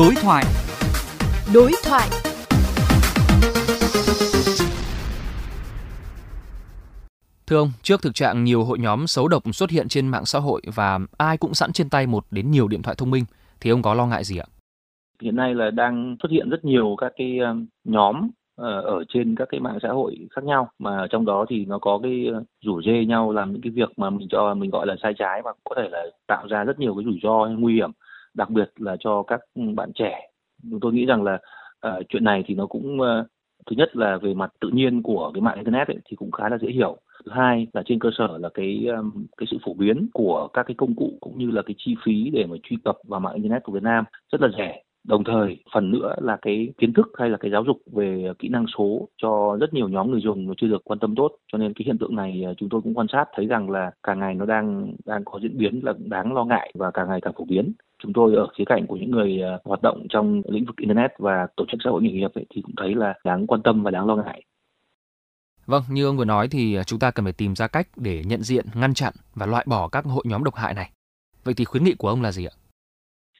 Đối thoại. Đối thoại. Thưa ông, trước thực trạng nhiều hội nhóm xấu độc xuất hiện trên mạng xã hội và ai cũng sẵn trên tay một đến nhiều điện thoại thông minh, thì ông có lo ngại gì ạ? Hiện nay là đang xuất hiện rất nhiều các cái um, nhóm ờ, ở trên các cái mạng xã hội khác nhau mà trong đó thì nó có cái ờ, rủ dê nhau làm những cái việc mà mình cho mình gọi là sai trái và có thể là tạo ra rất nhiều cái rủi ro nguy hiểm đặc biệt là cho các ừ, bạn trẻ. Tôi nghĩ rằng là uh, chuyện này thì nó cũng uh, thứ nhất là về mặt tự nhiên của cái mạng internet ấy, thì cũng khá là dễ hiểu. Thứ hai là trên cơ sở là cái um, cái sự phổ biến của các cái công cụ cũng như là cái chi phí để mà truy cập vào mạng internet của Việt Nam rất là rẻ đồng thời phần nữa là cái kiến thức hay là cái giáo dục về kỹ năng số cho rất nhiều nhóm người dùng nó chưa được quan tâm tốt cho nên cái hiện tượng này à, chúng tôi cũng quan sát thấy rằng là càng ngày nó đang đang có diễn biến là đáng lo ngại và càng ngày càng phổ biến chúng tôi ở khía cạnh của những người à, hoạt động trong lĩnh vực internet và tổ chức xã hội nghề nghiệp ấy, thì cũng thấy là đáng quan tâm và đáng lo ngại Vâng, như ông vừa nói thì à, chúng ta cần phải tìm ra cách để nhận diện, ngăn chặn và loại bỏ các hội nhóm độc hại này. Vậy thì khuyến nghị của ông là gì ạ?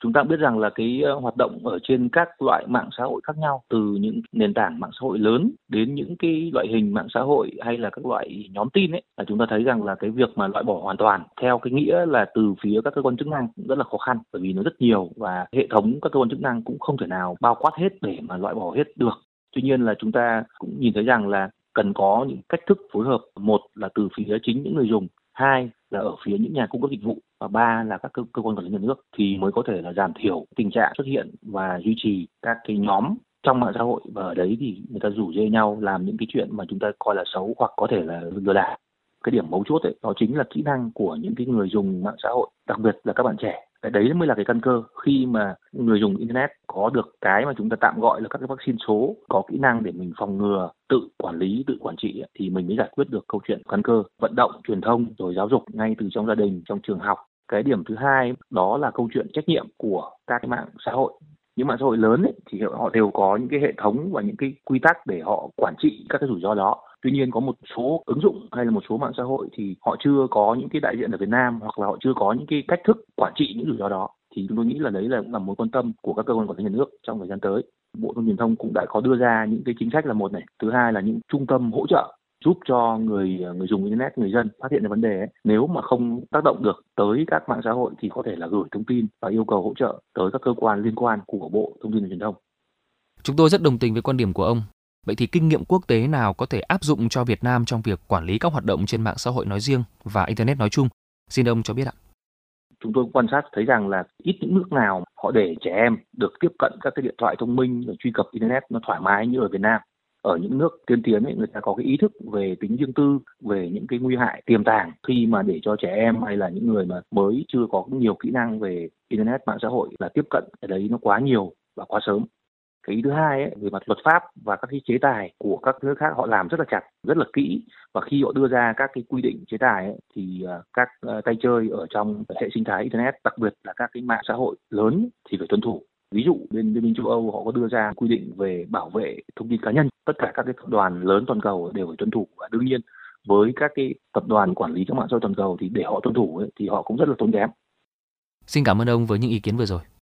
Chúng ta biết rằng là cái ờ, hoạt động ở trên các loại mạng xã hội khác nhau, từ những nền tảng mạng xã hội lớn đến những cái loại hình mạng xã hội hay là các loại nhóm tin ấy, là chúng ta thấy rằng là cái việc mà loại bỏ hoàn toàn theo cái nghĩa là từ phía các cơ quan chức năng cũng rất là khó khăn, bởi vì nó rất nhiều và hệ thống các cơ quan chức năng cũng không thể nào bao quát hết để mà loại bỏ hết được. Tuy nhiên là chúng ta cũng nhìn thấy rằng là cần có những cách thức phối hợp, một là từ phía chính những người dùng hai là ở phía những nhà cung cấp dịch vụ và ba là các cơ, cơ quan quản lý nhà nước thì mới có thể là giảm thiểu tình trạng xuất hiện và duy trì các cái nhóm trong mạng xã hội. Và ở đấy thì người ta rủ dê nhau làm những cái chuyện mà chúng ta coi là xấu hoặc có thể là lừa đảo. Cái điểm mấu chốt ấy đó chính là kỹ năng của những cái người dùng mạng xã hội đặc biệt là các bạn trẻ cái đấy mới là cái căn cơ khi mà người dùng internet có được cái mà chúng ta tạm gọi là các cái vaccine số, có kỹ năng để mình phòng ngừa, tự quản lý, tự quản trị thì mình mới giải quyết được câu chuyện căn cơ vận động, truyền thông rồi giáo dục ngay từ trong gia đình, trong trường học. Cái điểm thứ hai đó là câu chuyện trách nhiệm của các cái mạng xã hội những mạng xã hội lớn ấy, thì họ đều có những cái hệ thống và những cái quy tắc để họ quản trị các cái rủi ro đó. Tuy nhiên có một số ứng dụng hay là một số mạng xã hội thì họ chưa có những cái đại diện ở Việt Nam hoặc là họ chưa có những cái cách thức quản trị những rủi ro đó. Thì chúng tôi nghĩ là đấy là là mối quan tâm của các cơ quan quản lý nhà nước trong thời gian tới. Bộ thông truyền thông cũng đã có đưa ra những cái chính sách là một này. Thứ hai là những trung tâm hỗ trợ giúp cho người người dùng internet người dân phát hiện ra vấn đề ấy. nếu mà không tác động được tới các mạng xã hội thì có thể là gửi thông tin và yêu cầu hỗ trợ tới các cơ quan liên quan của bộ thông tin và truyền thông. Chúng tôi rất đồng tình với quan điểm của ông. Vậy thì kinh nghiệm quốc tế nào có thể áp dụng cho Việt Nam trong việc quản lý các hoạt động trên mạng xã hội nói riêng và internet nói chung? Xin ông cho biết ạ. Chúng tôi quan sát thấy rằng là ít những nước nào họ để trẻ em được tiếp cận các cái điện thoại thông minh và truy cập internet nó thoải mái như ở Việt Nam ở những nước tiên tiến ấy người ta có cái ý thức về tính riêng tư về những cái nguy hại tiềm tàng khi mà để cho trẻ em hay là những người mà mới chưa có nhiều kỹ năng về internet mạng xã hội là tiếp cận cái đấy nó quá nhiều và quá sớm. Cái ý thứ hai ấy, về mặt luật pháp và các cái chế tài của các nước khác họ làm rất là chặt rất là kỹ. Và khi họ đưa ra các cái quy định chế tài ấy, thì à, các à, tay chơi ở trong hệ sinh thái internet đặc biệt là các cái mạng xã hội lớn thì phải tuân thủ ví dụ bên liên minh châu âu họ có đưa ra quy định về bảo vệ thông tin cá nhân. Tất cả các cái tập đoàn lớn toàn cầu đều phải tuân thủ. Và đương nhiên với các cái tập đoàn quản lý các mạng xã hội toàn cầu thì để họ tuân thủ ấy, thì họ cũng rất là tốn kém. Xin cảm ơn ông với những ý kiến vừa rồi.